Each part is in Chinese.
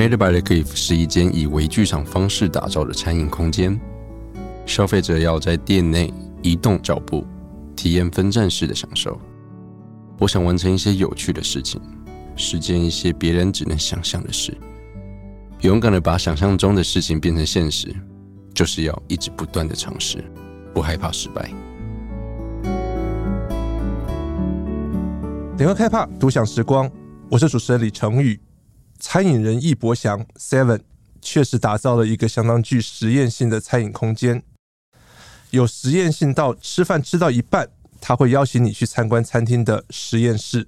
Made by the Cliff 是一间以微剧场方式打造的餐饮空间，消费者要在店内移动脚步，体验分站式的享受。我想完成一些有趣的事情，实践一些别人只能想象的事，勇敢的把想象中的事情变成现实，就是要一直不断的尝试，不害怕失败。联合开帕独享时光，我是主持人李成宇。餐饮人易博祥 Seven 确实打造了一个相当具实验性的餐饮空间，有实验性到吃饭吃到一半。他会邀请你去参观餐厅的实验室。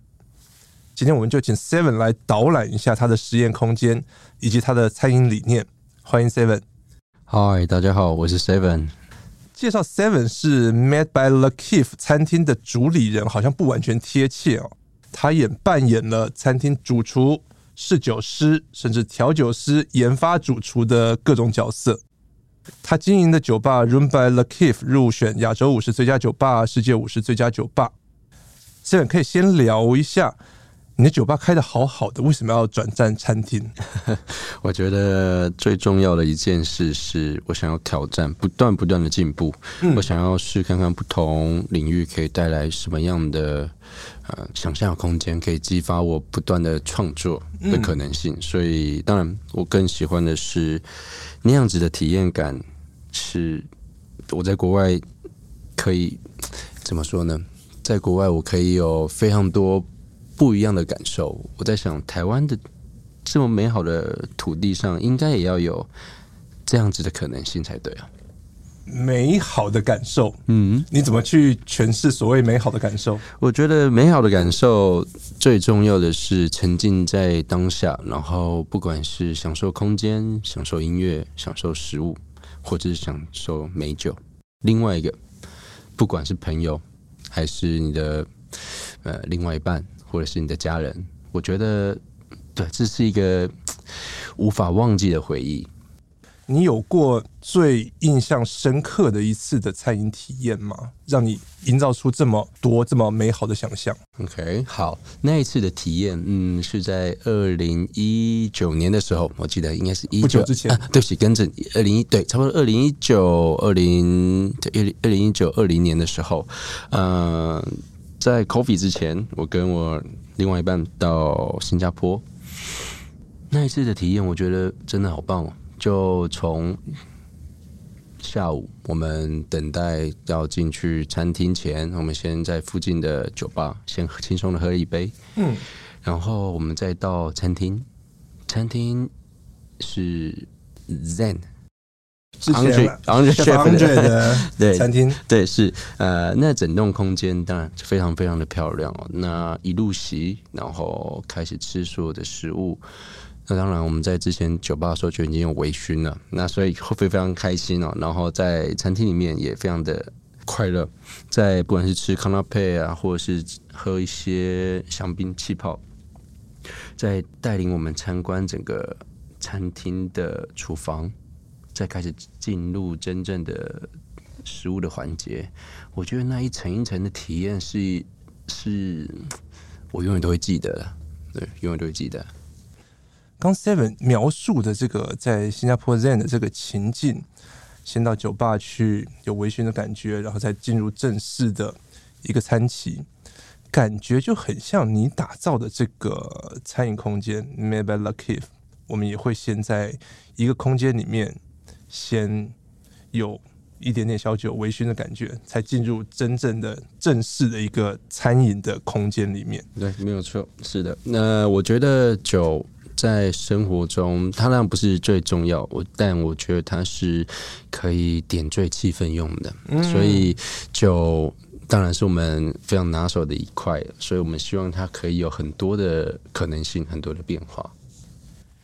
今天我们就请 Seven 来导览一下他的实验空间以及他的餐饮理念。欢迎 Seven。Hi，大家好，我是 Seven。介绍 Seven 是 Made by lakiff 餐厅的主理人，好像不完全贴切哦。他也扮演了餐厅主厨、侍酒师，甚至调酒师、研发主厨的各种角色。他经营的酒吧 Room by Le Kiff 入选亚洲五十最佳酒吧、世界五十最佳酒吧。现在可以先聊一下，你的酒吧开的好好的，为什么要转战餐厅？我觉得最重要的一件事是我想要挑战，不断不断的进步。嗯、我想要试看看不同领域可以带来什么样的呃想象的空间，可以激发我不断的创作的可能性。嗯、所以，当然我更喜欢的是。那样子的体验感是我在国外可以怎么说呢？在国外我可以有非常多不一样的感受。我在想，台湾的这么美好的土地上，应该也要有这样子的可能性才对啊。美好的感受，嗯，你怎么去诠释所谓美好的感受？我觉得美好的感受最重要的是沉浸在当下，然后不管是享受空间、享受音乐、享受食物，或者是享受美酒。另外一个，不管是朋友还是你的呃另外一半，或者是你的家人，我觉得对，这是一个无法忘记的回忆。你有过最印象深刻的一次的餐饮体验吗？让你营造出这么多这么美好的想象？OK，好，那一次的体验，嗯，是在二零一九年的时候，我记得应该是一九之前。啊、对不起，跟着，二零一对，差不多二零一九二零对二零一九二零年的时候，嗯、呃，在 Coffee 之前，我跟我另外一半到新加坡，那一次的体验，我觉得真的好棒哦。就从下午，我们等待要进去餐厅前，我们先在附近的酒吧先轻松的喝一杯，嗯，然后我们再到餐厅，餐厅是 Zen，Andre Andre 的 对餐厅，对是呃，那整栋空间当然非常非常的漂亮哦。那一入席，然后开始吃所有的食物。那当然，我们在之前酒吧的时候就已经有微醺了，那所以会非常开心哦。然后在餐厅里面也非常的快乐，在不管是吃康纳佩啊，或者是喝一些香槟气泡，在带领我们参观整个餐厅的厨房，再开始进入真正的食物的环节，我觉得那一层一层的体验是是，我永远都会记得的，对，永远都会记得。刚 Seven 描述的这个在新加坡 Zen 的这个情境，先到酒吧去有微醺的感觉，然后再进入正式的一个餐期，感觉就很像你打造的这个餐饮空间 Made by Lucky，。我们也会先在一个空间里面先有一点点小酒微醺的感觉，才进入真正的正式的一个餐饮的空间里面。对，没有错，是的。那我觉得酒。在生活中，它当然不是最重要，我但我觉得它是可以点缀气氛用的，嗯、所以酒当然是我们非常拿手的一块，所以我们希望它可以有很多的可能性，很多的变化。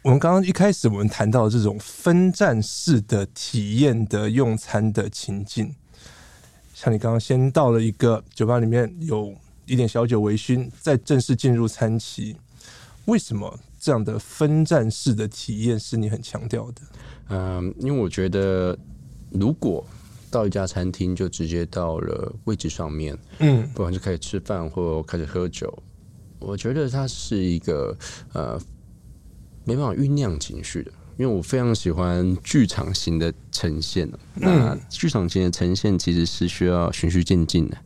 我们刚刚一开始我们谈到这种分站式的体验的用餐的情境，像你刚刚先到了一个酒吧里面，有一点小酒微醺，再正式进入餐期，为什么？这样的分站式的体验是你很强调的。嗯，因为我觉得，如果到一家餐厅就直接到了位置上面，嗯，不管是开始吃饭或开始喝酒，我觉得它是一个呃没办法酝酿情绪的。因为我非常喜欢剧场型的呈现，那剧场型的呈现其实是需要循序渐进的。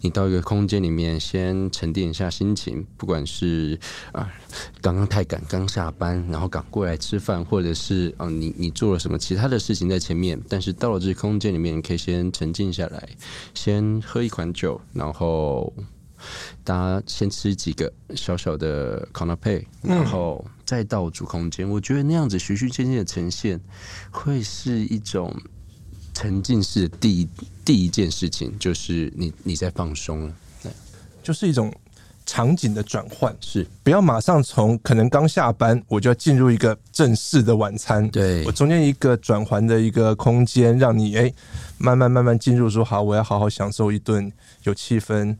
你到一个空间里面，先沉淀一下心情，不管是啊刚刚太赶，刚下班，然后赶过来吃饭，或者是啊你你做了什么其他的事情在前面，但是到了这个空间里面，你可以先沉静下来，先喝一款酒，然后。大家先吃几个小小的 canapé，然后再到主空间。我觉得那样子循序渐进的呈现，会是一种沉浸式的第一第一件事情，就是你你在放松了，对，就是一种场景的转换，是。不要马上从可能刚下班我就要进入一个正式的晚餐，对，我中间一个转环的一个空间，让你哎慢慢慢慢进入，说好，我要好好享受一顿有气氛。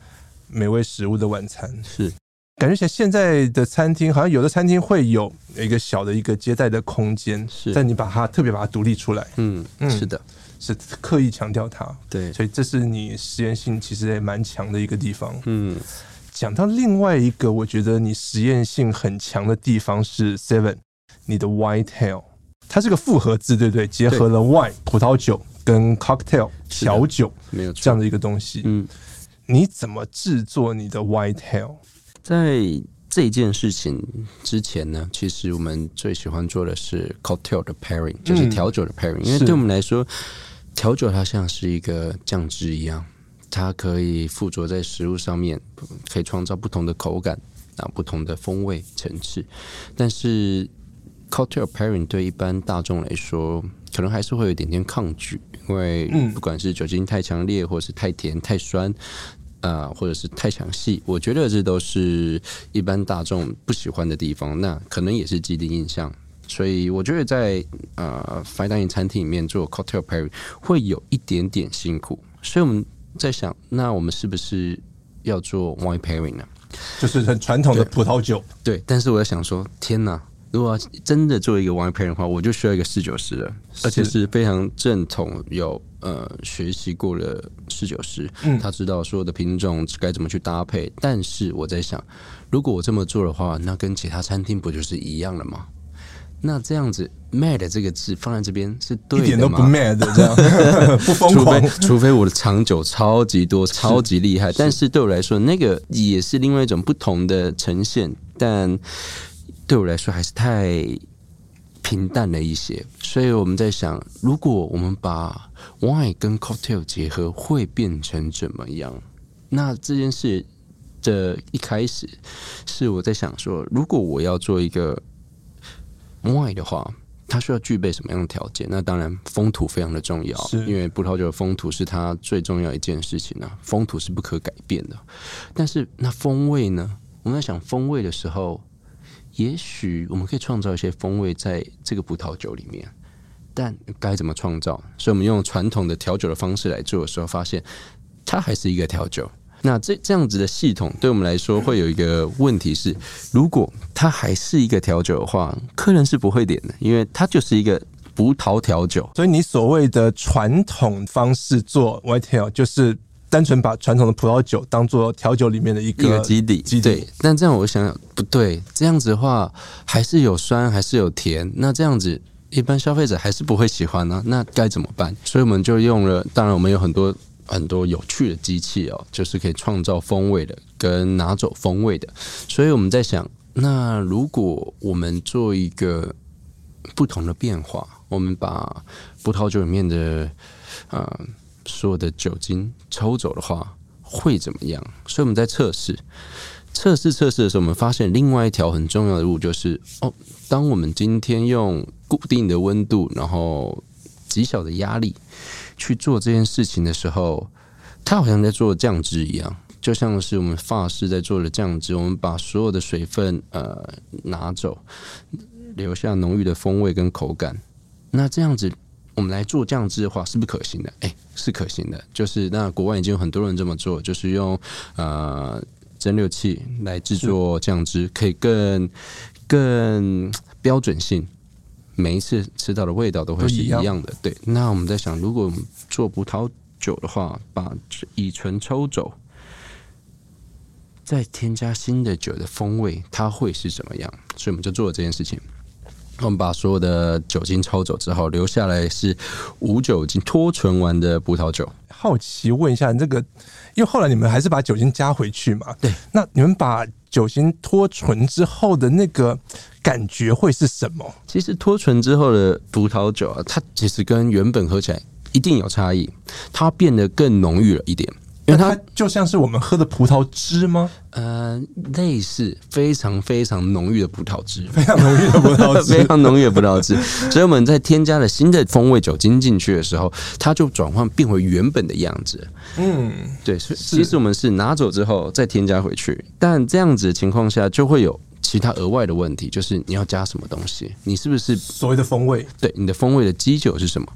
美味食物的晚餐。是，感觉起来现在的餐厅好像有的餐厅会有一个小的一个接待的空间，是，但你把它特别把它独立出来，嗯嗯，是的，是刻意强调它，对，所以这是你实验性其实也蛮强的一个地方，嗯，讲到另外一个我觉得你实验性很强的地方是 Seven，你的 Whitetail，它是个复合字，对不对？结合了 Wine 葡萄酒跟 Cocktail 调酒，没有这样的一个东西，嗯。你怎么制作你的 Whitetail？在这件事情之前呢，其实我们最喜欢做的是 Cocktail 的 Pairing，就是调酒的 Pairing。因为对我们来说，调酒它像是一个酱汁一样，它可以附着在食物上面，可以创造不同的口感啊，不同的风味层次。但是 Cocktail Pairing 对一般大众来说，可能还是会有一点点抗拒。因为不管是酒精太强烈，或是太甜、太酸，啊、呃，或者是太详细，我觉得这都是一般大众不喜欢的地方。那可能也是既定印象，所以我觉得在呃 fine dining 餐厅里面做 cocktail pairing 会有一点点辛苦。所以我们在想，那我们是不是要做 wine pairing 呢？就是很传统的葡萄酒。对，对，但是我在想说，天哪！如果真的做一个 wine pairing 的话，我就需要一个侍酒师了，而且是非常正统、有呃学习过的侍酒师，嗯，他知道所有的品种该怎么去搭配。但是我在想，如果我这么做的话，那跟其他餐厅不就是一样了吗？那这样子 mad 这个字放在这边是对的吗？一点都不 mad 这样，不疯狂，除非除非我的长久超级多、超级厉害。但是对我来说，那个也是另外一种不同的呈现，但。对我来说还是太平淡了一些，所以我们在想，如果我们把 wine 跟 cocktail 结合，会变成怎么样？那这件事的一开始是我在想说，如果我要做一个 wine 的话，它需要具备什么样的条件？那当然，风土非常的重要，因为葡萄酒的风土是它最重要一件事情呢。风土是不可改变的，但是那风味呢？我们在想风味的时候。也许我们可以创造一些风味在这个葡萄酒里面，但该怎么创造？所以我们用传统的调酒的方式来做的时候，发现它还是一个调酒。那这这样子的系统对我们来说会有一个问题是：如果它还是一个调酒的话，客人是不会点的，因为它就是一个葡萄调酒。所以你所谓的传统方式做 whitel 就是。单纯把传统的葡萄酒当做调酒里面的一个，基底，基底。但这样我想想不对，这样子的话还是有酸，还是有甜。那这样子一般消费者还是不会喜欢呢、啊？那该怎么办？所以我们就用了，当然我们有很多很多有趣的机器哦，就是可以创造风味的跟拿走风味的。所以我们在想，那如果我们做一个不同的变化，我们把葡萄酒里面的啊。呃所有的酒精抽走的话会怎么样？所以我们在测试、测试、测试的时候，我们发现另外一条很重要的路就是：哦，当我们今天用固定的温度，然后极小的压力去做这件事情的时候，它好像在做酱汁一样，就像是我们法式在做的酱汁。我们把所有的水分呃拿走，留下浓郁的风味跟口感。那这样子。我们来做酱汁的话，是不是可行的？哎、欸，是可行的。就是那国外已经有很多人这么做，就是用呃蒸馏器来制作酱汁，可以更更标准性，每一次吃到的味道都会是一样的。对。那我们在想，如果我们做葡萄酒的话，把乙醇抽走，再添加新的酒的风味，它会是怎么样？所以我们就做了这件事情。我们把所有的酒精抽走之后，留下来是无酒精脱醇完的葡萄酒。好奇问一下，这个因为后来你们还是把酒精加回去嘛？对。那你们把酒精脱醇之后的那个感觉会是什么？其实脱醇之后的葡萄酒啊，它其实跟原本喝起来一定有差异，它变得更浓郁了一点。因为它就像是我们喝的葡萄汁吗？呃，类似非常非常浓郁的葡萄汁，非常浓郁的葡萄汁，非常浓郁的葡萄汁。所以我们在添加了新的风味酒精进去的时候，它就转换变回原本的样子。嗯，对。所以其实我们是拿走之后再添加回去，但这样子的情况下就会有其他额外的问题，就是你要加什么东西？你是不是所谓的风味？对，你的风味的基酒是什么？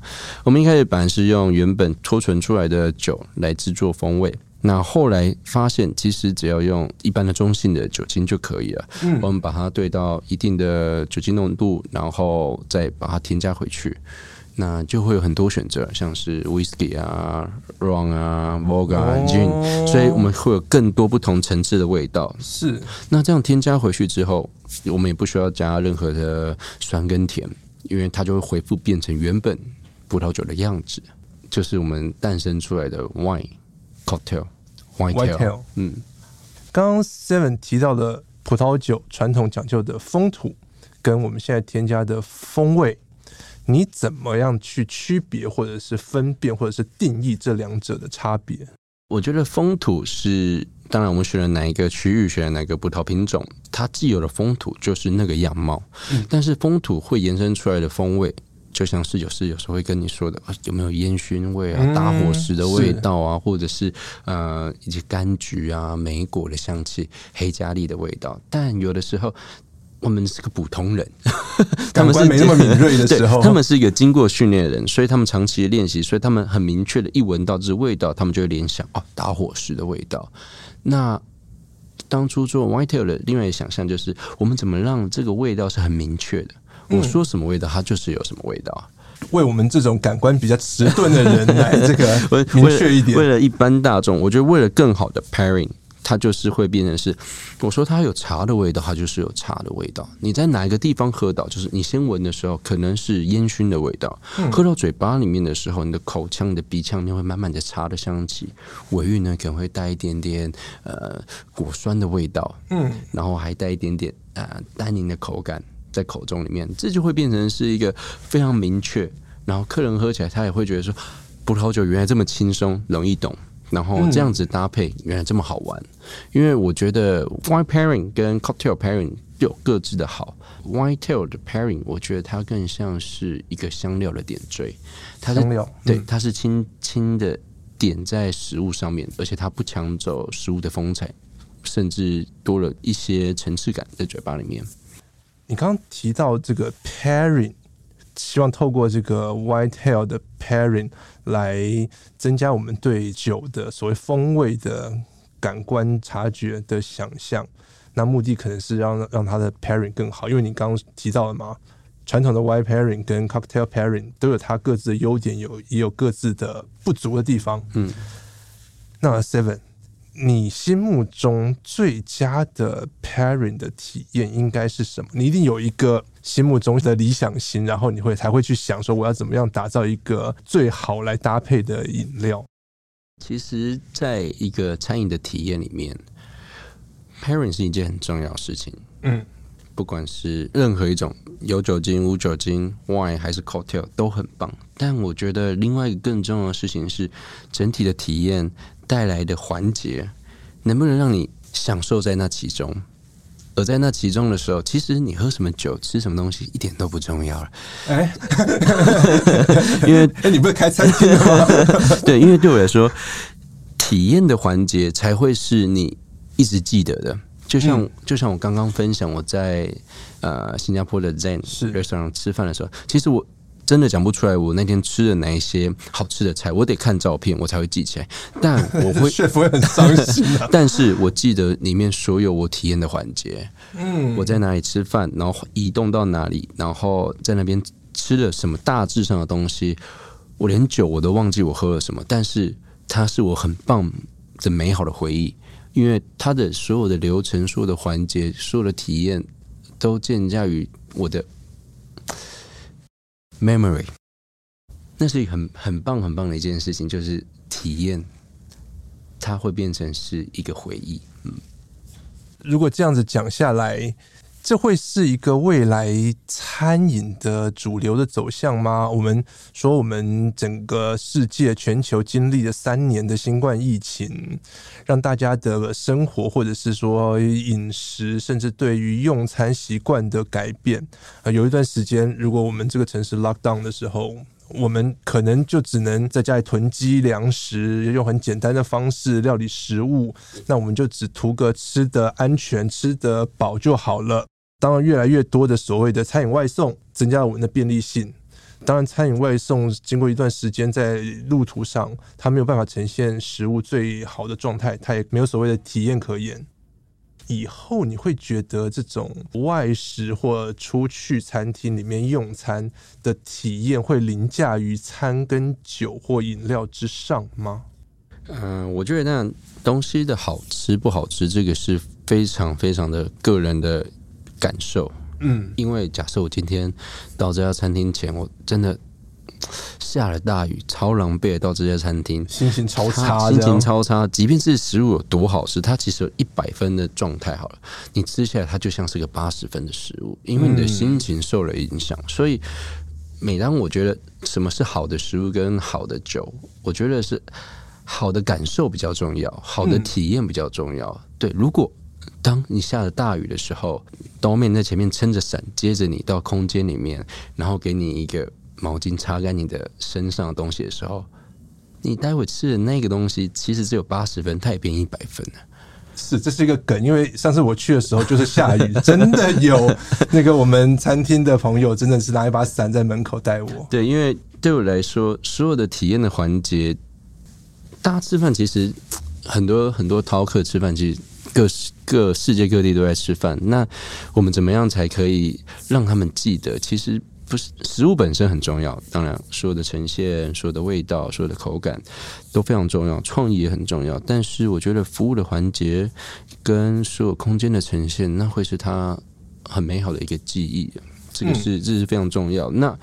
我们一开始本来是用原本脱醇出来的酒来制作风味，那后来发现其实只要用一般的中性的酒精就可以了。嗯，我们把它兑到一定的酒精浓度，然后再把它添加回去。那就会有很多选择，像是 whisky 啊、rum 啊、vodka 啊、gin，所以我们会有更多不同层次的味道。是，那这样添加回去之后，我们也不需要加任何的酸跟甜，因为它就会恢复变成原本葡萄酒的样子，就是我们诞生出来的 wine cocktail white tail。嗯，刚刚 Seven 提到的葡萄酒传统讲究的风土，跟我们现在添加的风味。你怎么样去区别，或者是分辨，或者是定义这两者的差别？我觉得风土是，当然我们选了哪一个区域，选了哪个葡萄品种，它既有的风土就是那个样貌。嗯，但是风土会延伸出来的风味，就像是有师有时候会跟你说的，有没有烟熏味啊，打火石的味道啊，或者是呃以及柑橘啊、莓果的香气、黑加利的味道。但有的时候。他们是个普通人，他们是没那么敏锐的时候，他们是一个经过训练的人，所以他们长期的练习，所以他们很明确的，一闻到这味道，他们就会联想哦，打火石的味道。那当初做 White Tail 的另外一个想象就是，我们怎么让这个味道是很明确的？我说什么味道，它就是有什么味道。为我们这种感官比较迟钝的人来这个明确一点，为了一般大众，我觉得为了更好的 Pairing。它就是会变成是，我说它有茶的味道，它就是有茶的味道。你在哪一个地方喝到，就是你先闻的时候，可能是烟熏的味道，喝到嘴巴里面的时候，你的口腔、你的鼻腔里面会慢慢的茶的香气，尾韵呢可能会带一点点呃果酸的味道，嗯，然后还带一点点呃单宁的口感在口中里面，这就会变成是一个非常明确，然后客人喝起来他也会觉得说，葡萄酒原来这么轻松，容易懂。然后这样子搭配原来这么好玩，因为我觉得 wine pairing 跟 cocktail pairing 有各自的好。White tail 的 pairing 我觉得它更像是一个香料的点缀，它是香料，对，它是轻轻的点在食物上面，而且它不抢走食物的风采，甚至多了一些层次感在嘴巴里面。你刚刚提到这个 pairing。希望透过这个 White Tail 的 Pairing 来增加我们对酒的所谓风味的感官察觉的想象。那目的可能是让让它的 Pairing 更好，因为你刚刚提到了嘛，传统的 White Pairing 跟 Cocktail Pairing 都有它各自的优点，有也有各自的不足的地方。嗯，那 Seven。你心目中最佳的 pairing 的体验应该是什么？你一定有一个心目中的理想型，然后你会才会去想说，我要怎么样打造一个最好来搭配的饮料。其实，在一个餐饮的体验里面，pairing 是一件很重要的事情。嗯，不管是任何一种有酒精、无酒精，wine 还是 cocktail 都很棒。但我觉得另外一个更重要的事情是整体的体验。带来的环节，能不能让你享受在那其中？而在那其中的时候，其实你喝什么酒、吃什么东西一点都不重要了。哎，因为 哎，你不是开餐厅吗？对，因为对我来说，体验的环节才会是你一直记得的。就像、嗯、就像我刚刚分享，我在呃新加坡的 Zen Restaurant 吃饭的时候，其实我。真的讲不出来，我那天吃的哪一些好吃的菜，我得看照片，我才会记起来。但我会，学会很伤心啊。但是我记得里面所有我体验的环节，嗯，我在哪里吃饭，然后移动到哪里，然后在那边吃了什么大致上的东西，我连酒我都忘记我喝了什么，但是它是我很棒的美好的回忆，因为它的所有的流程、所有的环节、所有的体验，都建立于我的。memory，那是一个很很棒很棒的一件事情，就是体验，它会变成是一个回忆。嗯，如果这样子讲下来。这会是一个未来餐饮的主流的走向吗？我们说，我们整个世界全球经历了三年的新冠疫情，让大家的生活或者是说饮食，甚至对于用餐习惯的改变。啊，有一段时间，如果我们这个城市 lock down 的时候，我们可能就只能在家里囤积粮食，用很简单的方式料理食物，那我们就只图个吃得安全、吃得饱就好了。当然，越来越多的所谓的餐饮外送增加了我们的便利性。当然，餐饮外送经过一段时间在路途上，它没有办法呈现食物最好的状态，它也没有所谓的体验可言。以后你会觉得这种外食或出去餐厅里面用餐的体验会凌驾于餐跟酒或饮料之上吗？嗯、我觉得那东西的好吃不好吃，这个是非常非常的个人的。感受，嗯，因为假设我今天到这家餐厅前，我真的 下了大雨，超狼狈，到这家餐厅，心情超差，心情超差。即便是食物有多好吃，它其实有一百分的状态好了，你吃起来它就像是个八十分的食物，因为你的心情受了影响。所以，每当我觉得什么是好的食物跟好的酒，我觉得是好的感受比较重要，好的体验比较重要。对，如果。当你下了大雨的时候，当面在前面撑着伞，接着你到空间里面，然后给你一个毛巾擦干你的身上的东西的时候，你待会吃的那个东西其实只有八十分，它也变一百分了。是，这是一个梗，因为上次我去的时候就是下雨，真的有那个我们餐厅的朋友真的是拿一把伞在门口带我。对，因为对我来说，所有的体验的环节，大家吃饭其实很多很多饕客吃饭其实。各各世界各地都在吃饭，那我们怎么样才可以让他们记得？其实不是食物本身很重要，当然所有的呈现、所有的味道、所有的口感都非常重要，创意也很重要。但是我觉得服务的环节跟所有空间的呈现，那会是他很美好的一个记忆。这个是这是非常重要。那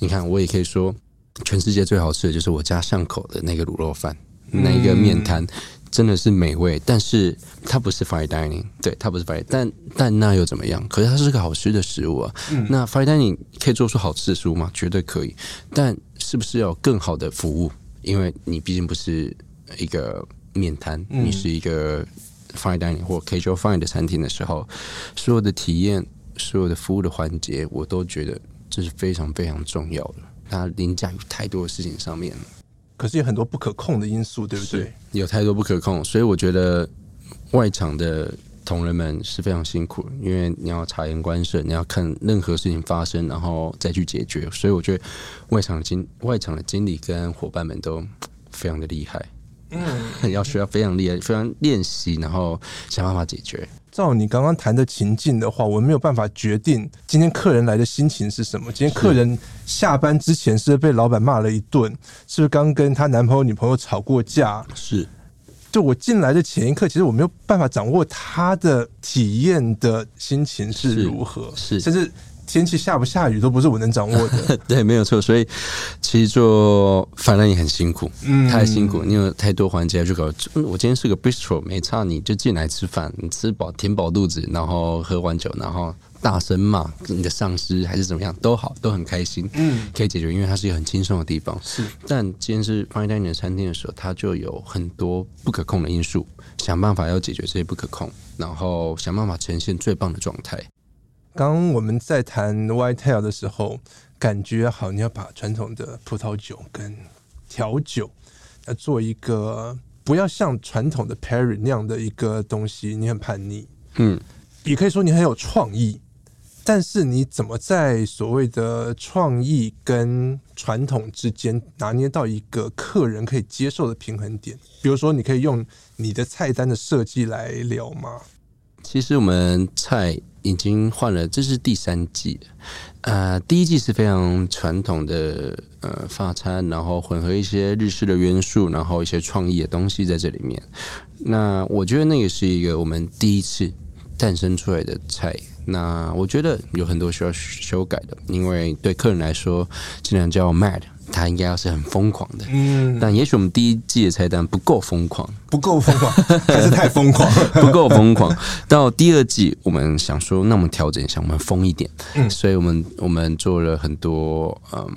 你看，我也可以说，全世界最好吃的就是我家巷口的那个卤肉饭，那一个面摊。真的是美味，但是它不是 fine dining，对，它不是 fine，但但那又怎么样？可是它是个好吃的食物啊。嗯、那 fine dining 可以做出好吃的食物吗？绝对可以。但是不是要更好的服务？因为你毕竟不是一个面摊，嗯、你是一个 fine dining 或 casual fine 的餐厅的时候，所有的体验、所有的服务的环节，我都觉得这是非常非常重要的。它凌驾于太多的事情上面了。可是有很多不可控的因素，对不对？有太多不可控，所以我觉得外场的同仁们是非常辛苦，因为你要察言观色，你要看任何事情发生，然后再去解决。所以我觉得外场的经外场的经理跟伙伴们都非常的厉害，嗯，要需要非常厉害，非常练习，然后想办法解决。照你刚刚谈的情境的话，我没有办法决定今天客人来的心情是什么。今天客人下班之前是不是被老板骂了一顿？是不是刚跟她男朋友、女朋友吵过架？是。就我进来的前一刻，其实我没有办法掌握他的体验的心情是如何，是，甚至。天气下不下雨都不是我能掌握的，对，没有错。所以其实做饭店也很辛苦，嗯，太辛苦，你有太多环节要去搞。我今天是个 bistro，没差，你就进来吃饭，你吃饱填饱肚子，然后喝完酒，然后大声骂你的上司还是怎么样都好，都很开心，嗯，可以解决，因为它是一个很轻松的地方。是，但今天是 fine dining 的餐厅的时候，它就有很多不可控的因素，想办法要解决这些不可控，然后想办法呈现最棒的状态。刚我们在谈 Whitetail 的时候，感觉好，你要把传统的葡萄酒跟调酒要做一个不要像传统的 Pairing 那样的一个东西，你很叛逆，嗯，也可以说你很有创意，但是你怎么在所谓的创意跟传统之间拿捏到一个客人可以接受的平衡点？比如说，你可以用你的菜单的设计来聊吗？其实我们菜。已经换了，这是第三季。呃，第一季是非常传统的呃法餐，然后混合一些日式的元素，然后一些创意的东西在这里面。那我觉得那个是一个我们第一次诞生出来的菜。那我觉得有很多需要修改的，因为对客人来说，既然叫 Mad，他应该要是很疯狂的。嗯，但也许我们第一季的菜单不够疯狂，不够疯狂，还是太疯狂，不够疯狂。到第二季，我们想说，那我们调整一下，我们疯一点。嗯，所以我们我们做了很多嗯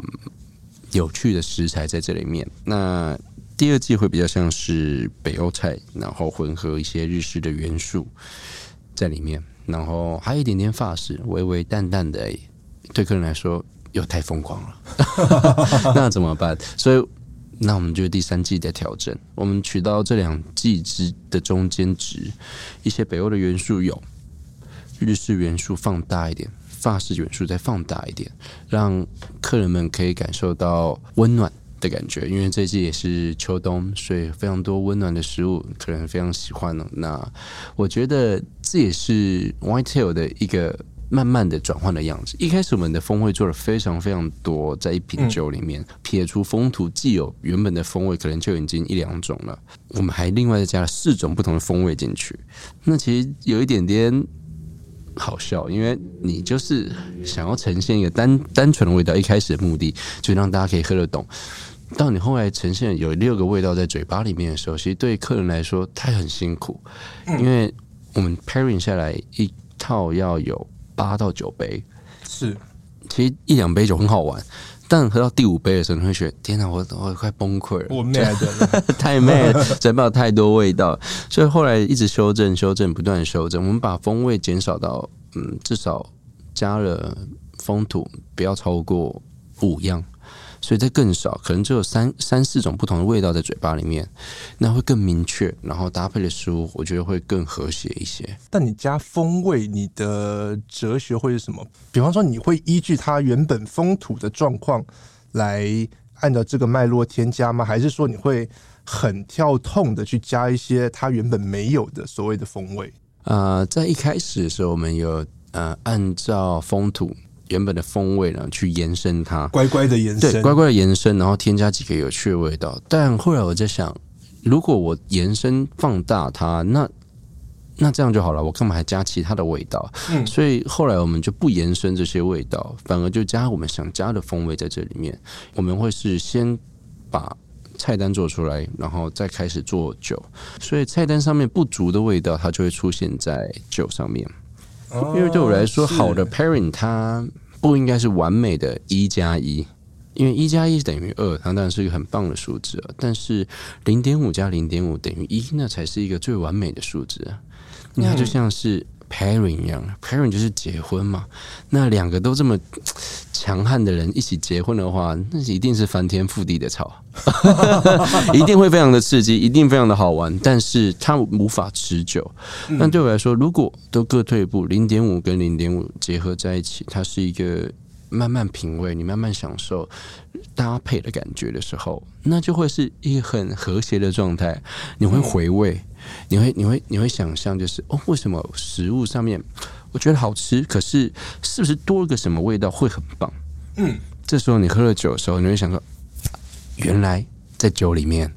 有趣的食材在这里面。那第二季会比较像是北欧菜，然后混合一些日式的元素在里面。然后还有一点点法式，微微淡淡的，对客人来说又太疯狂了，那怎么办？所以，那我们就第三季的调整，我们取到这两季之的中间值，一些北欧的元素有，日式元素放大一点，法式元素再放大一点，让客人们可以感受到温暖。的感觉，因为这季也是秋冬，所以非常多温暖的食物，客人非常喜欢呢。那我觉得这也是 Whitetail 的一个慢慢的转换的样子。一开始我们的风味做了非常非常多，在一瓶酒里面、撇除风土既有原本的风味，可能就已经一两种了。我们还另外再加了四种不同的风味进去。那其实有一点点。好笑，因为你就是想要呈现一个单单纯的味道，一开始的目的就让大家可以喝得懂。到你后来呈现有六个味道在嘴巴里面的时候，其实对客人来说他很辛苦，因为我们 pairing 下来一套要有八到九杯，是，其实一两杯酒很好玩。但喝到第五杯的时候，你会觉得天哪，我我快崩溃了，我 mad 了，太 mad，嘴巴有太多味道，所以后来一直修正、修正、不断修正。我们把风味减少到，嗯，至少加了风土不要超过五样。所以这更少，可能只有三三四种不同的味道在嘴巴里面，那会更明确，然后搭配的食物，我觉得会更和谐一些。但你加风味，你的哲学会是什么？比方说，你会依据它原本风土的状况来按照这个脉络添加吗？还是说你会很跳痛的去加一些它原本没有的所谓的风味？呃，在一开始的时候，我们有呃按照风土。原本的风味呢，去延伸它，乖乖的延伸，对，乖乖的延伸，然后添加几个有趣的味道。但后来我在想，如果我延伸放大它，那那这样就好了，我干嘛还加其他的味道？嗯，所以后来我们就不延伸这些味道，反而就加我们想加的风味在这里面。我们会是先把菜单做出来，然后再开始做酒，所以菜单上面不足的味道，它就会出现在酒上面。因为对我来说，好的 parent 它不应该是完美的一加一，因为一加一等于二，它当然是一个很棒的数字啊。但是零点五加零点五等于一，那才是一个最完美的数字。啊。那，就像是。Pairing 一样，Pairing 就是结婚嘛。那两个都这么强悍的人一起结婚的话，那一定是翻天覆地的吵，一定会非常的刺激，一定非常的好玩。但是它无法持久。那对我来说，如果都各退一步，零点五跟零点五结合在一起，它是一个慢慢品味，你慢慢享受搭配的感觉的时候，那就会是一个很和谐的状态。你会回味。你会你会你会想象就是哦，为什么食物上面我觉得好吃，可是是不是多了个什么味道会很棒？嗯，这时候你喝了酒的时候，你会想说，原来在酒里面，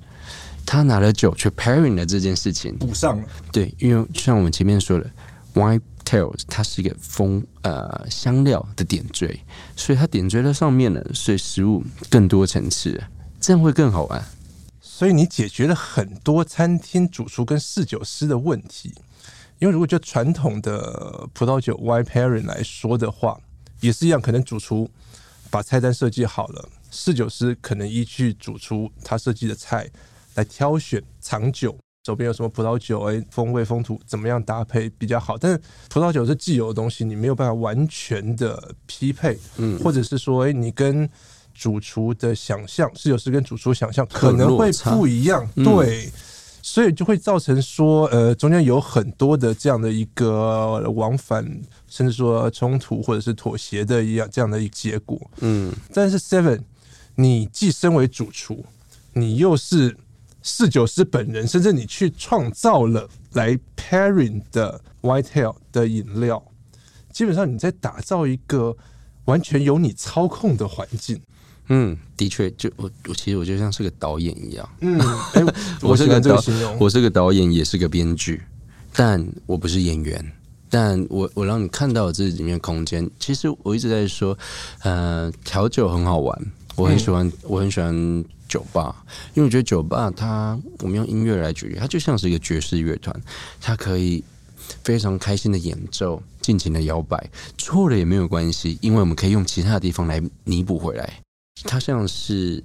他拿了酒去 pairing 的这件事情补上了。对，因为就像我们前面说的，Whitetails 它是一个风呃香料的点缀，所以它点缀在上面了，所以食物更多层次，这样会更好玩。所以你解决了很多餐厅主厨跟侍酒师的问题，因为如果就传统的葡萄酒 wine pairing 来说的话，也是一样，可能主厨把菜单设计好了，侍酒师可能依据主厨他设计的菜来挑选藏酒，手边有什么葡萄酒，哎，风味风土怎么样搭配比较好？但是葡萄酒是既有的东西，你没有办法完全的匹配，嗯，或者是说，哎，你跟主厨的想象，侍酒师跟主厨想象可能会不一样，对，嗯、所以就会造成说，呃，中间有很多的这样的一个往返，甚至说冲突或者是妥协的一样这样的一个结果。嗯，但是 Seven，你既身为主厨，你又是侍酒师本人，甚至你去创造了来 pairing 的 Whitetail 的饮料，基本上你在打造一个完全由你操控的环境。嗯，的确，就我我其实我就像是个导演一样。嗯，欸、我，我是个导，我是个导演，也是个编剧，但我不是演员。但我我让你看到我这里面空间，其实我一直在说，呃，调酒很好玩，我很喜欢，嗯、我很喜欢酒吧，因为我觉得酒吧它，我们用音乐来举例，它就像是一个爵士乐团，它可以非常开心的演奏，尽情的摇摆，错了也没有关系，因为我们可以用其他的地方来弥补回来。它像是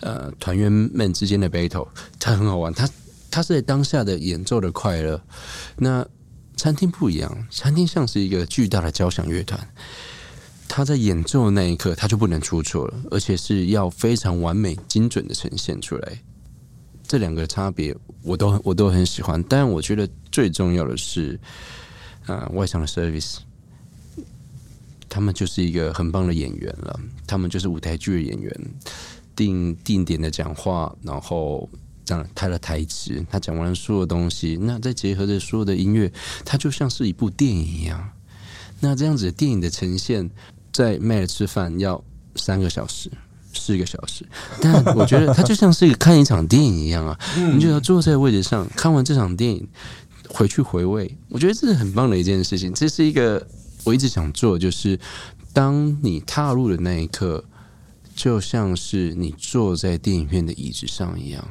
呃团员们之间的 battle，它很好玩，它它是在当下的演奏的快乐，那。餐厅不一样，餐厅像是一个巨大的交响乐团，他在演奏的那一刻，他就不能出错了，而且是要非常完美、精准的呈现出来。这两个差别，我都我都很喜欢。但我觉得最重要的是，呃，外场的 service，他们就是一个很棒的演员了，他们就是舞台剧的演员，定定点的讲话，然后。这样，他的台词，他讲完所有东西，那再结合着所有的音乐，它就像是一部电影一样。那这样子的电影的呈现，在麦吃饭要三个小时、四个小时，但我觉得它就像是一个看一场电影一样啊！你就要坐在位置上看完这场电影，回去回味。我觉得这是很棒的一件事情。这是一个我一直想做，就是当你踏入的那一刻，就像是你坐在电影院的椅子上一样。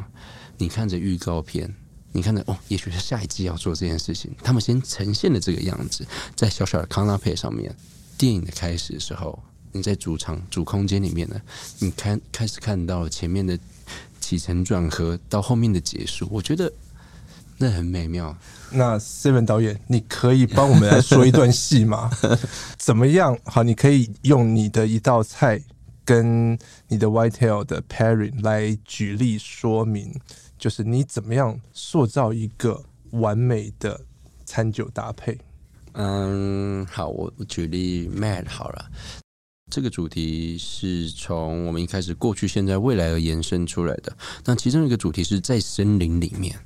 你看着预告片，你看着哦，也许是下一季要做这件事情。他们先呈现了这个样子，在小小的 canopy 上面。电影的开始的时候，你在主场主空间里面呢，你看开始看到前面的起承转合，到后面的结束。我觉得那很美妙。那 Seven 导演，你可以帮我们来说一段戏吗？怎么样？好，你可以用你的一道菜跟你的 Whitetail 的 pairing 来举例说明。就是你怎么样塑造一个完美的餐酒搭配？嗯，好，我举例 Matt 好了。这个主题是从我们一开始过去、现在、未来而延伸出来的。那其中一个主题是在森林里面。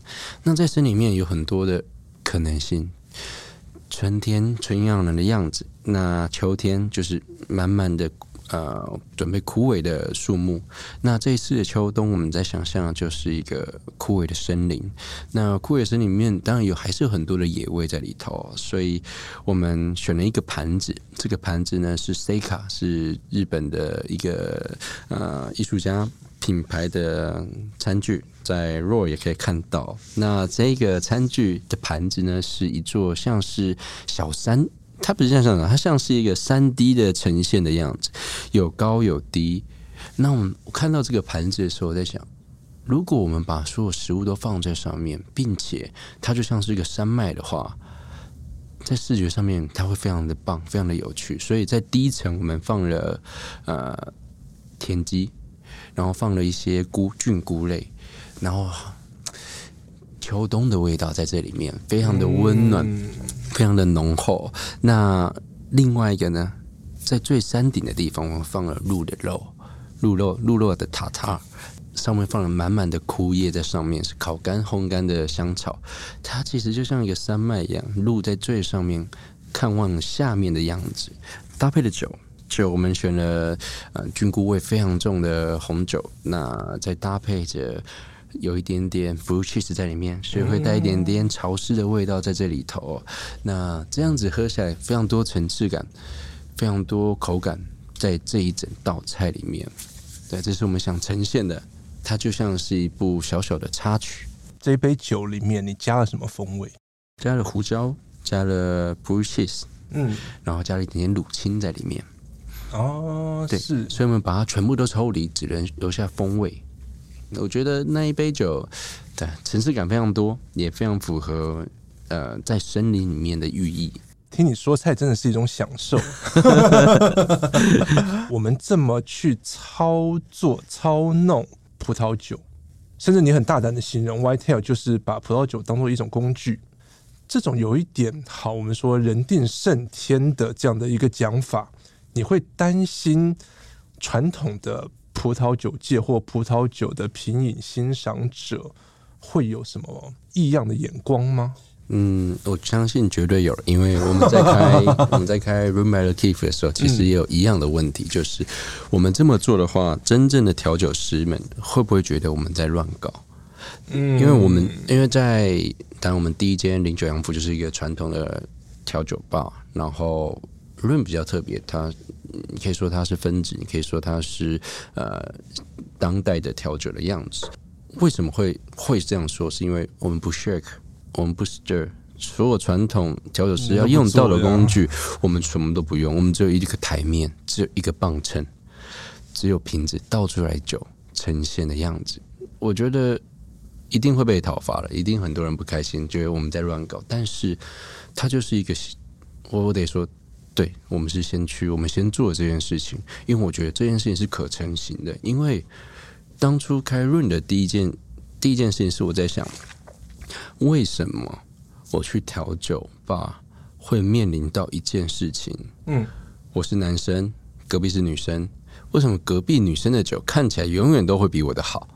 那在森林里面有很多的可能性。春天春意盎然的样子，那秋天就是满满的。呃，准备枯萎的树木。那这一次的秋冬，我们在想象就是一个枯萎的森林。那枯萎森林里面，当然有还是有很多的野味在里头。所以我们选了一个盘子，这个盘子呢是 SEKA 是日本的一个呃艺术家品牌的餐具，在 RAW 也可以看到。那这个餐具的盘子呢，是一座像是小山。它不是像这样，它像是一个三 D 的呈现的样子，有高有低。那我们看到这个盘子的时候，我在想，如果我们把所有食物都放在上面，并且它就像是一个山脉的话，在视觉上面它会非常的棒，非常的有趣。所以在第一层我们放了呃田鸡，然后放了一些菇菌菇类，然后秋冬的味道在这里面，非常的温暖。非常的浓厚。那另外一个呢，在最山顶的地方，我放了鹿的肉，鹿肉，鹿肉的塔塔，上面放了满满的枯叶，在上面是烤干、烘干的香草。它其实就像一个山脉一样，鹿在最上面看望下面的样子。搭配的酒，酒我们选了呃菌菇味非常重的红酒，那再搭配着。有一点点 blue cheese 在里面，所以会带一点点潮湿的味道在这里头。那这样子喝起来非常多层次感，非常多口感在这一整道菜里面。对，这是我们想呈现的，它就像是一部小小的插曲。这一杯酒里面你加了什么风味？加了胡椒，加了 blue cheese，嗯，然后加了一点点乳清在里面。哦，对，是，所以我们把它全部都抽离，只能留下风味。我觉得那一杯酒，对，层次感非常多，也非常符合呃在森林里面的寓意。听你说菜真的是一种享受。我们这么去操作操弄葡萄酒，甚至你很大胆的形容 Whitetail 就是把葡萄酒当做一种工具，这种有一点好，我们说人定胜天的这样的一个讲法，你会担心传统的？葡萄酒界或葡萄酒的品饮欣赏者会有什么异样的眼光吗？嗯，我相信绝对有，因为我们在开 我们在开 Rhubarb Keef 的时候，其实也有一样的问题，嗯、就是我们这么做的话，真正的调酒师们会不会觉得我们在乱搞？嗯，因为我们因为在当然我们第一间零九洋府就是一个传统的调酒吧，然后 room 比较特别，它你可以说它是分子，你可以说它是呃当代的调酒的样子。为什么会会这样说？是因为我们不 shake，我们不 stir，所有传统调酒师要用到的工具，我们什么都不用，我们只有一个台面，只有一个磅秤，只有瓶子倒出来酒呈现的样子。我觉得。一定会被讨伐了，一定很多人不开心，觉得我们在乱搞。但是，它就是一个，我我得说，对我们是先驱，我们先做这件事情，因为我觉得这件事情是可成型的。因为当初开 Run 的第一件第一件事情是我在想，为什么我去调酒吧会面临到一件事情？嗯，我是男生，隔壁是女生，为什么隔壁女生的酒看起来永远都会比我的好？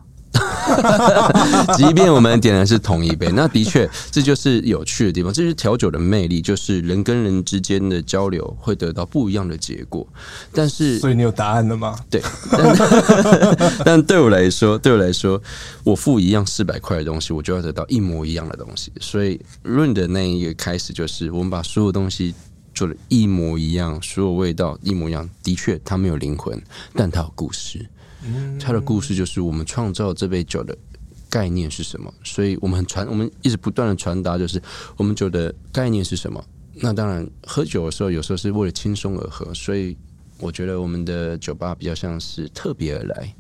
即便我们点的是同一杯，那的确这就是有趣的地方，这是调酒的魅力，就是人跟人之间的交流会得到不一样的结果。但是，所以你有答案了吗？对，但，但对我来说，对我来说，我付一样四百块的东西，我就要得到一模一样的东西。所以润的那一个开始，就是我们把所有东西做的一模一样，所有味道一模一样。的确，它没有灵魂，但它有故事。他的故事就是我们创造这杯酒的概念是什么，所以我们传，我们一直不断的传达，就是我们酒的概念是什么。那当然，喝酒的时候有时候是为了轻松而喝，所以我觉得我们的酒吧比较像是特别而来，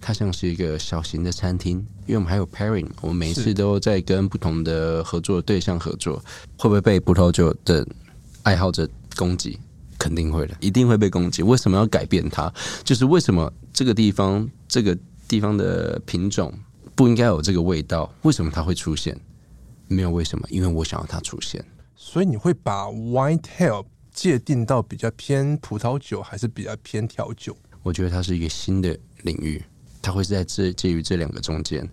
它像是一个小型的餐厅，因为我们还有 pairing，我们每一次都在跟不同的合作对象合作，会不会被葡萄酒的爱好者攻击？肯定会的，一定会被攻击。为什么要改变它？就是为什么这个地方这个地方的品种不应该有这个味道？为什么它会出现？没有为什么，因为我想要它出现。所以你会把 Whitetail 界定到比较偏葡萄酒，还是比较偏调酒？我觉得它是一个新的领域，它会是在这介于这两个中间，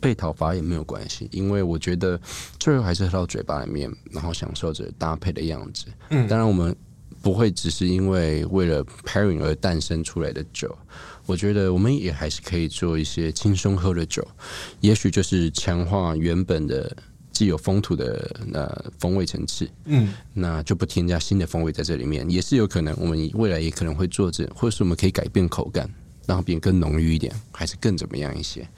被讨伐也没有关系，因为我觉得最后还是喝到嘴巴里面，然后享受着搭配的样子。嗯，当然我们。不会只是因为为了 pairing 而诞生出来的酒，我觉得我们也还是可以做一些轻松喝的酒，也许就是强化原本的既有风土的那风味层次，嗯，那就不添加新的风味在这里面，也是有可能。我们未来也可能会做这，或者是我们可以改变口感，让它变更浓郁一点，还是更怎么样一些。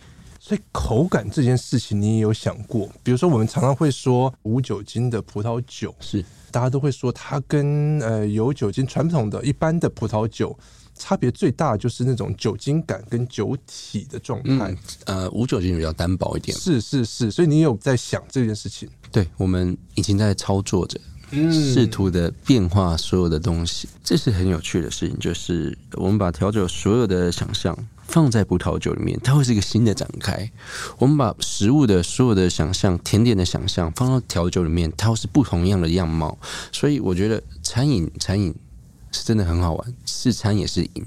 所以口感这件事情，你也有想过？比如说，我们常常会说无酒精的葡萄酒是。大家都会说它跟呃有酒精传统的一般的葡萄酒差别最大，就是那种酒精感跟酒体的状态。嗯。呃，无酒精比较单薄一点。是是是，所以你有在想这件事情？对，我们已经在操作着，试图的变化所有的东西。嗯。这是很有趣的事情，就是我们把调酒所有的想象。放在葡萄酒里面，它会是一个新的展开。我们把食物的所有的想象、甜点的想象放到调酒里面，它会是不同样的样貌。所以我觉得餐饮餐饮是真的很好玩，是餐也是饮。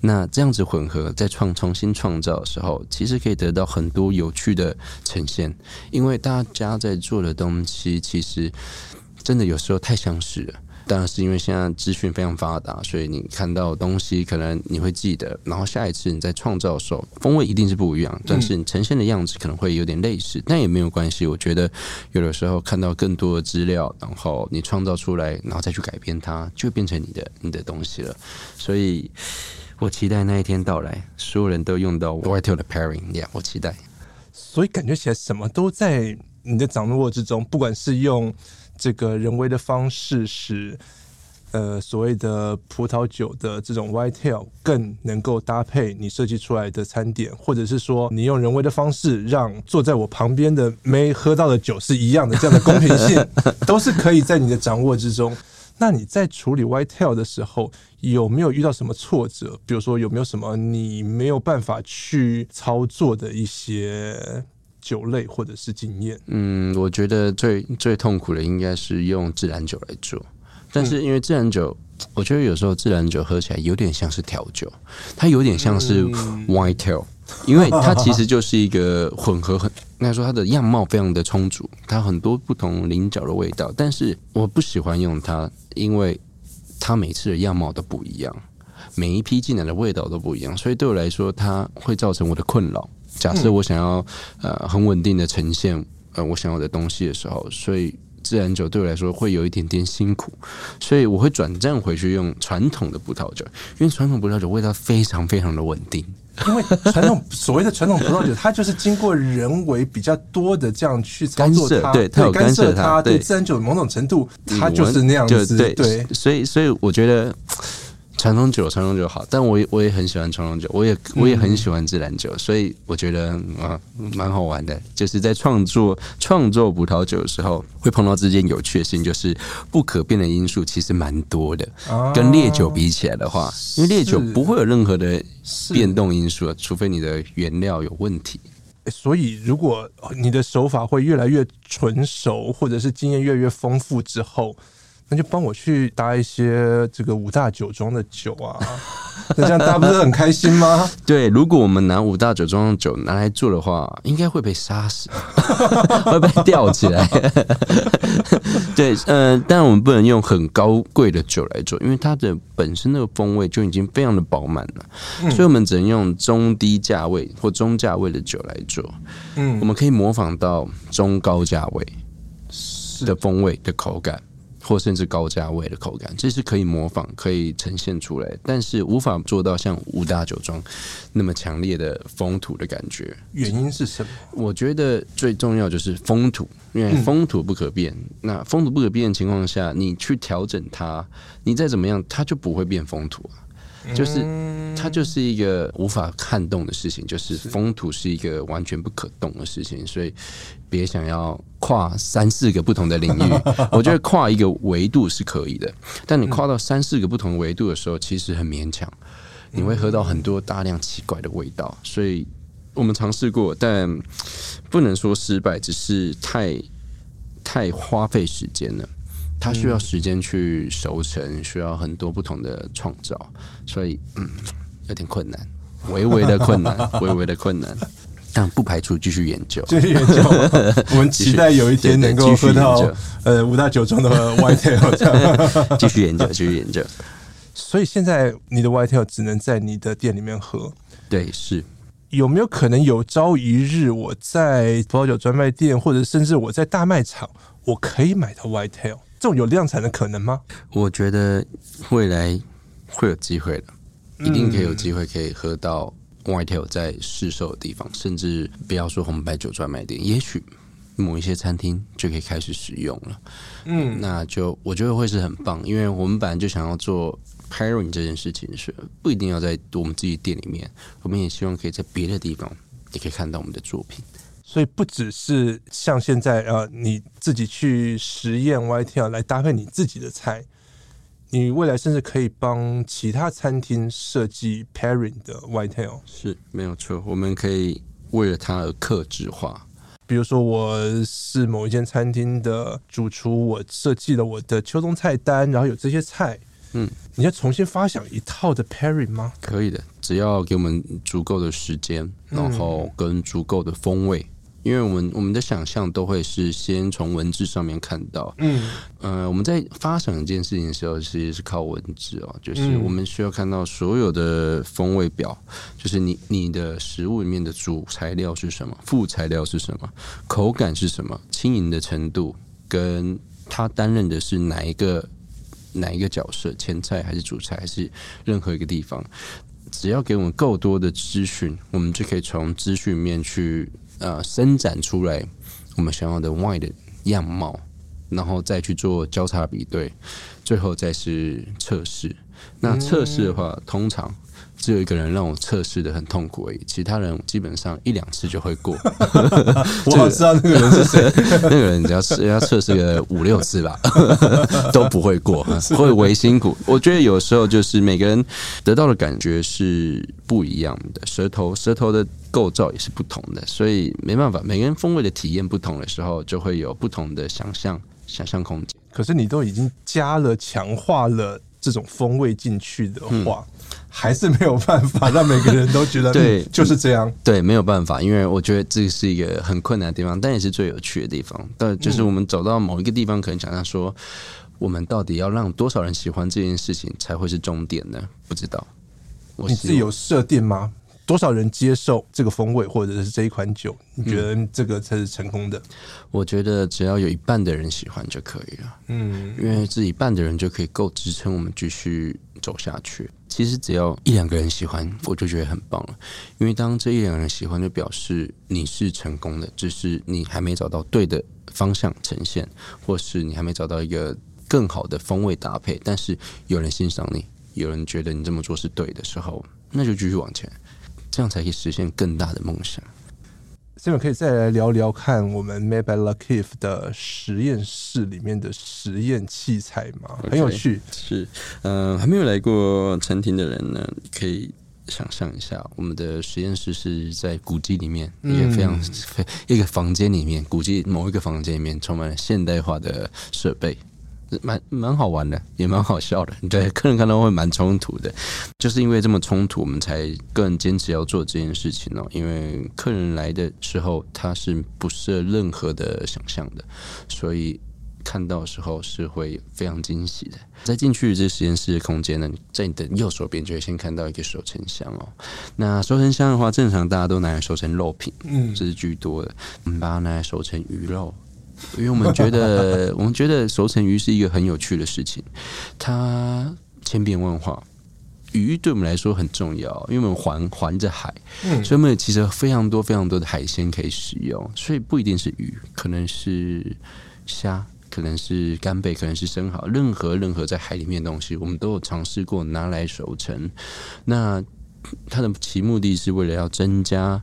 那这样子混合再创重新创造的时候，其实可以得到很多有趣的呈现。因为大家在做的东西，其实真的有时候太相似了。当然是因为现在资讯非常发达，所以你看到东西可能你会记得，然后下一次你在创造的时候，风味一定是不一样，但是你呈现的样子可能会有点类似，但也没有关系。我觉得有的时候看到更多的资料，然后你创造出来，然后再去改变它，就变成你的你的东西了。所以我期待那一天到来，所有人都用到 Whitetail 的 Pairing，yeah，我期待。所以感觉起来什么都在你的掌握之中，不管是用。这个人为的方式使呃所谓的葡萄酒的这种 Whitetail 更能够搭配你设计出来的餐点，或者是说你用人为的方式让坐在我旁边的没喝到的酒是一样的，这样的公平性都是可以在你的掌握之中。那你在处理 Whitetail 的时候，有没有遇到什么挫折？比如说有没有什么你没有办法去操作的一些？酒类或者是经验，嗯，我觉得最最痛苦的应该是用自然酒来做，但是因为自然酒，嗯、我觉得有时候自然酒喝起来有点像是调酒，它有点像是 Whitetail，因为它其实就是一个混合很，应该说它的样貌非常的充足，它很多不同菱角的味道，但是我不喜欢用它，因为它每次的样貌都不一样，每一批进来的味道都不一样，所以对我来说，它会造成我的困扰。假设我想要呃很稳定的呈现呃我想要的东西的时候，所以自然酒对我来说会有一点点辛苦，所以我会转战回去用传统的葡萄酒，因为传统葡萄酒味道非常非常的稳定。因为传统所谓的传统葡萄酒，它就是经过人为比较多的这样去操作它，对，它有干涉它，对自然酒某种程度，它就是那样子，对，对，所以，所以我觉得。传统酒，传统酒好，但我也我也很喜欢传统酒，我也我也很喜欢自然酒，嗯、所以我觉得啊蛮好玩的。就是在创作创作葡萄酒的时候，会碰到这件有趣的事情，就是不可变的因素其实蛮多的。啊、跟烈酒比起来的话，因为烈酒不会有任何的变动因素，除非你的原料有问题。所以，如果你的手法会越来越纯熟，或者是经验越来越丰富之后。那就帮我去搭一些这个五大酒庄的酒啊，那这样大家不是很开心吗？对，如果我们拿五大酒庄的酒拿来做的话，应该会被杀死，会被吊起来。对，呃，但我们不能用很高贵的酒来做，因为它的本身那个风味就已经非常的饱满了，嗯、所以我们只能用中低价位或中价位的酒来做。嗯，我们可以模仿到中高价位的风味的口感。或甚至高价位的口感，这是可以模仿、可以呈现出来，但是无法做到像五大酒庄那么强烈的风土的感觉。原因是什么？我觉得最重要就是风土，因为风土不可变。嗯、那风土不可变的情况下，你去调整它，你再怎么样，它就不会变风土啊。就是它就是一个无法撼动的事情，就是风土是一个完全不可动的事情，所以别想要跨三四个不同的领域。我觉得跨一个维度是可以的，但你跨到三四个不同维度的时候，其实很勉强，你会喝到很多大量奇怪的味道。所以我们尝试过，但不能说失败，只是太太花费时间了。它需要时间去熟成，需要很多不同的创造，所以嗯，有点困难，微微的困难，微微的困难，但不排除继续研究，继续研究。我们期待有一天能够喝到呃五大酒庄的 Whitetail，继续研究，继续研究。所以现在你的 Whitetail 只能在你的店里面喝，对，是。有没有可能有朝一日我在葡萄酒专卖店，或者甚至我在大卖场，我可以买到 Whitetail？这种有量产的可能吗？我觉得未来会有机会的，一定可以有机会可以喝到 Whitetail 在市售的地方，甚至不要说红白酒专卖店，也许某一些餐厅就可以开始使用了。嗯，那就我觉得会是很棒，因为我们本来就想要做 pairing 这件事情，是不一定要在我们自己店里面，我们也希望可以在别的地方也可以看到我们的作品。所以不只是像现在呃，你自己去实验 Whitetail 来搭配你自己的菜，你未来甚至可以帮其他餐厅设计 pairing 的 Whitetail。是没有错，我们可以为了它而克制化。比如说，我是某一间餐厅的主厨，我设计了我的秋冬菜单，然后有这些菜，嗯，你要重新发想一套的 pairing 吗？可以的，只要给我们足够的时间，然后跟足够的风味。因为我们我们的想象都会是先从文字上面看到，嗯，呃，我们在发想一件事情的时候，其实是靠文字哦，就是我们需要看到所有的风味表，就是你你的食物里面的主材料是什么，副材料是什么，口感是什么，轻盈的程度，跟它担任的是哪一个哪一个角色，前菜还是主菜，还是任何一个地方，只要给我们够多的资讯，我们就可以从资讯面去。呃，伸展出来我们想要的外的样貌，然后再去做交叉比对，最后再是测试。那测试的话，通常。只有一个人让我测试的很痛苦而已，其他人基本上一两次就会过。我好知道那个人是谁，那个人只要试要测试个五六次吧，都不会过，会为辛苦。我觉得有时候就是每个人得到的感觉是不一样的，舌头舌头的构造也是不同的，所以没办法，每个人风味的体验不同的时候，就会有不同的想象想象空间。可是你都已经加了强化了这种风味进去的话。嗯还是没有办法让每个人都觉得对，就是这样。对，没有办法，因为我觉得这是一个很困难的地方，但也是最有趣的地方。但就是我们走到某一个地方，可能想象说，我们到底要让多少人喜欢这件事情才会是终点呢？不知道。你自己有设定吗？多少人接受这个风味或者是这一款酒？你觉得这个才是成功的？我觉得只要有一半的人喜欢就可以了。嗯，因为这一半的人就可以够支撑我们继续走下去。其实只要一两个人喜欢，我就觉得很棒了。因为当这一两个人喜欢，就表示你是成功的，只是你还没找到对的方向呈现，或是你还没找到一个更好的风味搭配。但是有人欣赏你，有人觉得你这么做是对的时候，那就继续往前。这样才可以实现更大的梦想。下面可以再来聊聊看我们 Made by Le Cif 的实验室里面的实验器材吗，Okay, 很有趣。是，嗯、呃，还没有来过餐厅的人呢，可以想象一下，我们的实验室是在古迹里面，一个非常、嗯、一个房间里面，古迹某一个房间里面充满了现代化的设备。蛮蛮好玩的，也蛮好笑的。对，客人看到会蛮冲突的，就是因为这么冲突，我们才更坚持要做这件事情哦。因为客人来的时候，他是不设任何的想象的，所以看到的时候是会非常惊喜的。在进去这实验室的空间呢，在你的右手边就会先看到一个收成箱哦。那收成箱的话，正常大家都拿来收成肉品，嗯，这是居多的。我们把它拿来收成鱼肉。因为我们觉得，我们觉得熟成鱼是一个很有趣的事情，它千变万化。鱼对我们来说很重要，因为我们环环着海，所以我们其实非常多非常多的海鲜可以使用。所以不一定是鱼，可能是虾，可能是干贝，可能是生蚝，任何任何在海里面的东西，我们都有尝试过拿来熟成。那它的其目的是为了要增加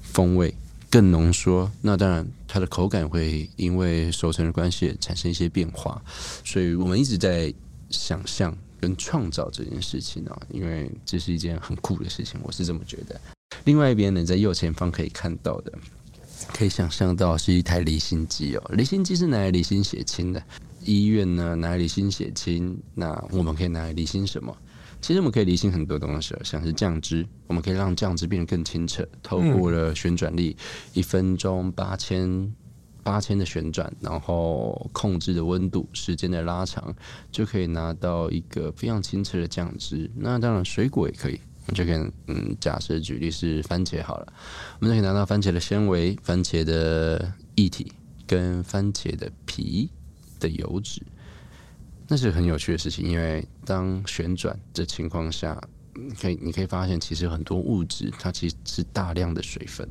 风味。更浓缩，那当然它的口感会因为熟成的关系产生一些变化，所以我们一直在想象跟创造这件事情啊，因为这是一件很酷的事情，我是这么觉得。另外一边呢，在右前方可以看到的，可以想象到是一台离心机哦，离心机是拿来离心血清的，医院呢拿来离心血清，那我们可以拿来离心什么？其实我们可以离心很多东西，像是酱汁，我们可以让酱汁变得更清澈。透过了旋转力，一分钟八千八千的旋转，然后控制的温度、时间的拉长，就可以拿到一个非常清澈的酱汁。那当然，水果也可以，我们就可以，嗯，假设举例是番茄好了，我们就可以拿到番茄的纤维、番茄的液体跟番茄的皮的油脂。那是很有趣的事情，因为当旋转的情况下，可以你可以发现，其实很多物质它其实是大量的水分，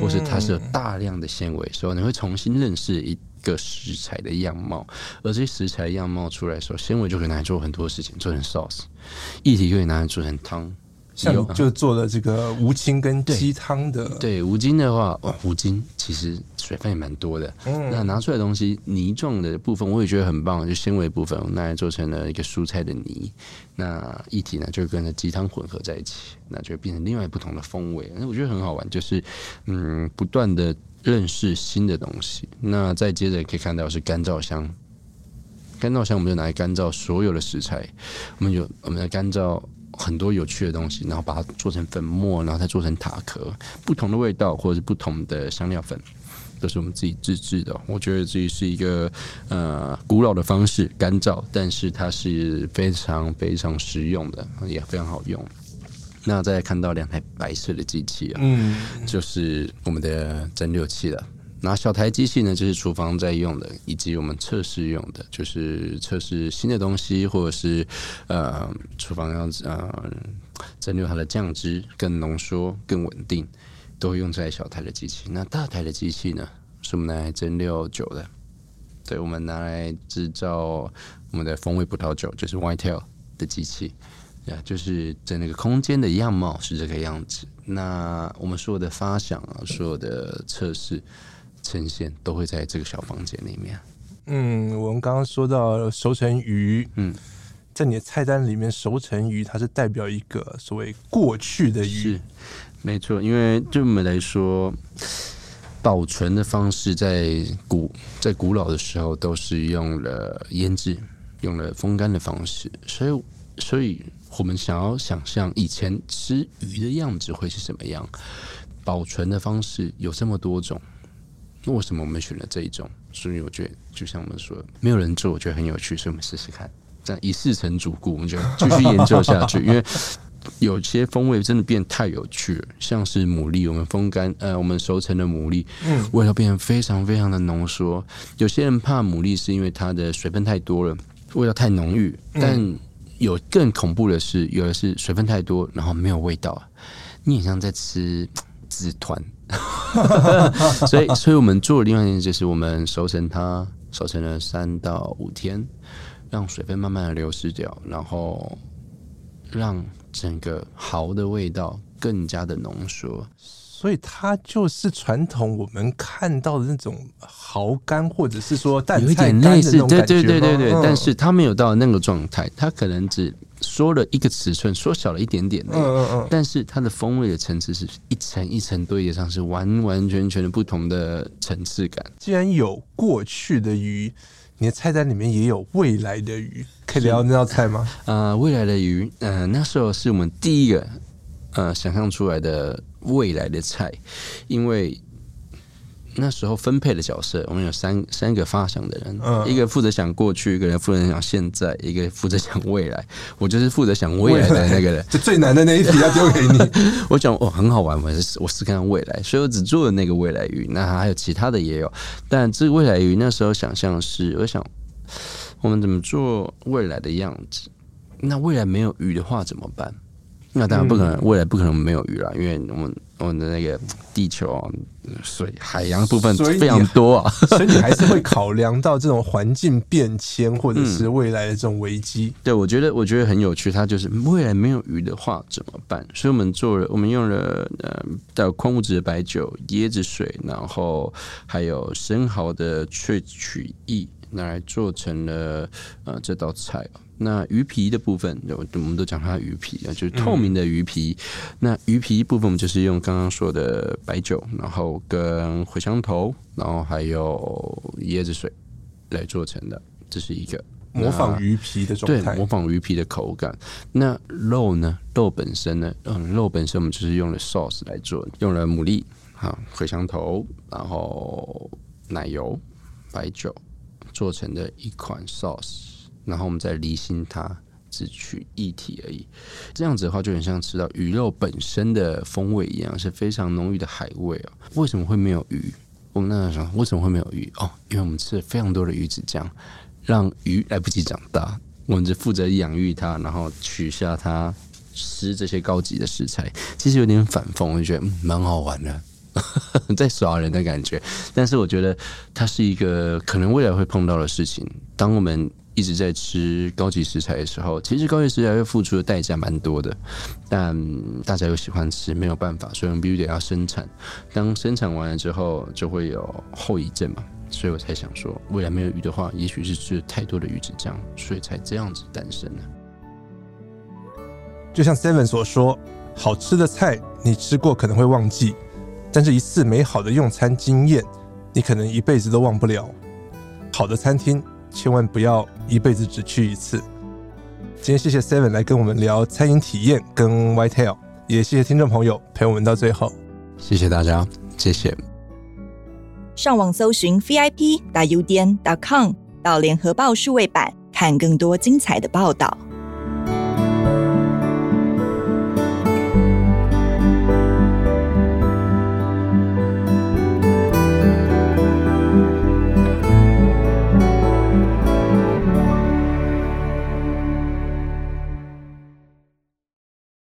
或是它是有大量的纤维，所以你会重新认识一个食材的样貌。而这些食材的样貌出来的时候，纤维就可以拿来做很多事情，做成 sauce，液体可以拿来做成汤。像就做了这个无精跟鸡汤的，对，无精的话，哇，无精其实水分也蛮多的。嗯，那拿出来的东西泥状的部分，我也觉得很棒，就纤维部分，我拿来做成了一个蔬菜的泥。那一体呢，就跟着鸡汤混合在一起，那就变成另外不同的风味。那我觉得很好玩，就是嗯，不断的认识新的东西。那再接着可以看到是干燥箱，干燥箱我们就拿来干燥所有的食材，我们有我们的干燥。很多有趣的东西，然后把它做成粉末，然后再做成塔壳，不同的味道或者是不同的香料粉，都是我们自己自制的。我觉得这是一个呃古老的方式，干燥，但是它是非常非常实用的，也非常好用。那再看到两台白色的机器啊，嗯，就是我们的蒸馏器了。那小台机器呢，就是厨房在用的，以及我们测试用的，就是测试新的东西，或者是呃厨房要呃蒸馏它的酱汁更浓缩、更稳定，都用在小台的机器。那大台的机器呢，是我们拿来蒸馏酒的，对，我们拿来制造我们的风味葡萄酒，就是 White Tail 的机器，呀，就是在那个空间的样貌是这个样子。那我们所有的发想啊，所有的测试。呈现都会在这个小房间里面。嗯，我们刚刚说到熟成鱼，嗯，在你的菜单里面，熟成鱼它是代表一个所谓过去的鱼，是没错。因为对我们来说，保存的方式在古在古老的时候都是用了腌制、用了风干的方式，所以所以我们想要想象以前吃鱼的样子会是什么样，保存的方式有这么多种。那为什么我们选了这一种？所以我觉得，就像我们说，没有人做，我觉得很有趣，所以我们试试看。这样一试成主顾，我们就继续研究下去。因为有些风味真的变太有趣了，像是牡蛎，我们风干呃，我们熟成的牡蛎，嗯，味道变得非常非常的浓缩。有些人怕牡蛎是因为它的水分太多了，味道太浓郁。但有更恐怖的是，有的是水分太多，然后没有味道，你很像在吃纸团。所以，所以我们做的另外一件事就是，我们熟成它，熟成了三到五天，让水分慢慢的流失掉，然后让。整个蚝的味道更加的浓缩，所以它就是传统我们看到的那种蚝干，或者是说淡菜干的那种感觉。对对对对对，嗯、但是它没有到那个状态，它可能只缩了一个尺寸，缩小了一点点。嗯嗯嗯。但是它的风味的层次是一层一层堆叠上，是完完全全的不同的层次感。既然有过去的鱼。你的菜单里面也有未来的鱼，可以聊那道菜吗？呃，未来的鱼，呃，那时候是我们第一个呃想象出来的未来的菜，因为。那时候分配的角色，我们有三三个发想的人，嗯、一个负责想过去，一个人负责想现在，一个负责想未来。我就是负责想未来的那个人，就最难的那一题要丢给你。我讲哦，很好玩，我是我试看未来，所以我只做了那个未来鱼。那还有其他的也有，但这个未来鱼那时候想象是，我想我们怎么做未来的样子？那未来没有鱼的话怎么办？那当然不可能，未来不可能没有鱼了，因为我们我们的那个地球啊，水海洋的部分非常多啊，所以你还是会 考量到这种环境变迁或者是未来的这种危机。对，我觉得我觉得很有趣，它就是未来没有鱼的话怎么办？所以我们做了，我们用了呃带有矿物质的白酒、椰子水，然后还有生蚝的萃取液，拿来做成了呃这道菜。那鱼皮的部分，我我们都讲它鱼皮啊，就是透明的鱼皮。那鱼皮部分，我们就是用刚刚说的白酒，然后跟茴香头，然后还有椰子水来做成的。这是一个模仿鱼皮的状态，模仿鱼皮的口感。那肉呢？肉本身呢？嗯，肉本身我们就是用了 sauce 来做，用了牡蛎、哈茴香头，然后奶油、白酒做成的一款 sauce。然后我们再离心它，只取液体而已。这样子的话，就很像吃到鱼肉本身的风味一样，是非常浓郁的海味哦。为什么会没有鱼？我们那时候为什么会没有鱼？哦，因为我们吃了非常多的鱼子酱，让鱼来不及长大。我们只负责养育它，然后取下它吃这些高级的食材。其实有点反讽，我觉得嗯，蛮好玩的，在耍人的感觉。但是我觉得它是一个可能未来会碰到的事情。当我们一直在吃高级食材的时候，其实高级食材会付出的代价蛮多的，但大家又喜欢吃，没有办法，所以我们必须得要生产。当生产完了之后，就会有后遗症嘛，所以我才想说，未来没有鱼的话，也许是吃太多的鱼子酱，所以才这样子诞生的。就像 Seven 所说，好吃的菜你吃过可能会忘记，但是一次美好的用餐经验，你可能一辈子都忘不了。好的餐厅。千万不要一辈子只去一次。今天谢谢 Seven 来跟我们聊餐饮体验跟 Whitetail，也谢谢听众朋友陪我们到最后。谢谢大家，谢谢。上网搜寻 VIP 打 UDN 点 com 到联合报数位版，看更多精彩的报道。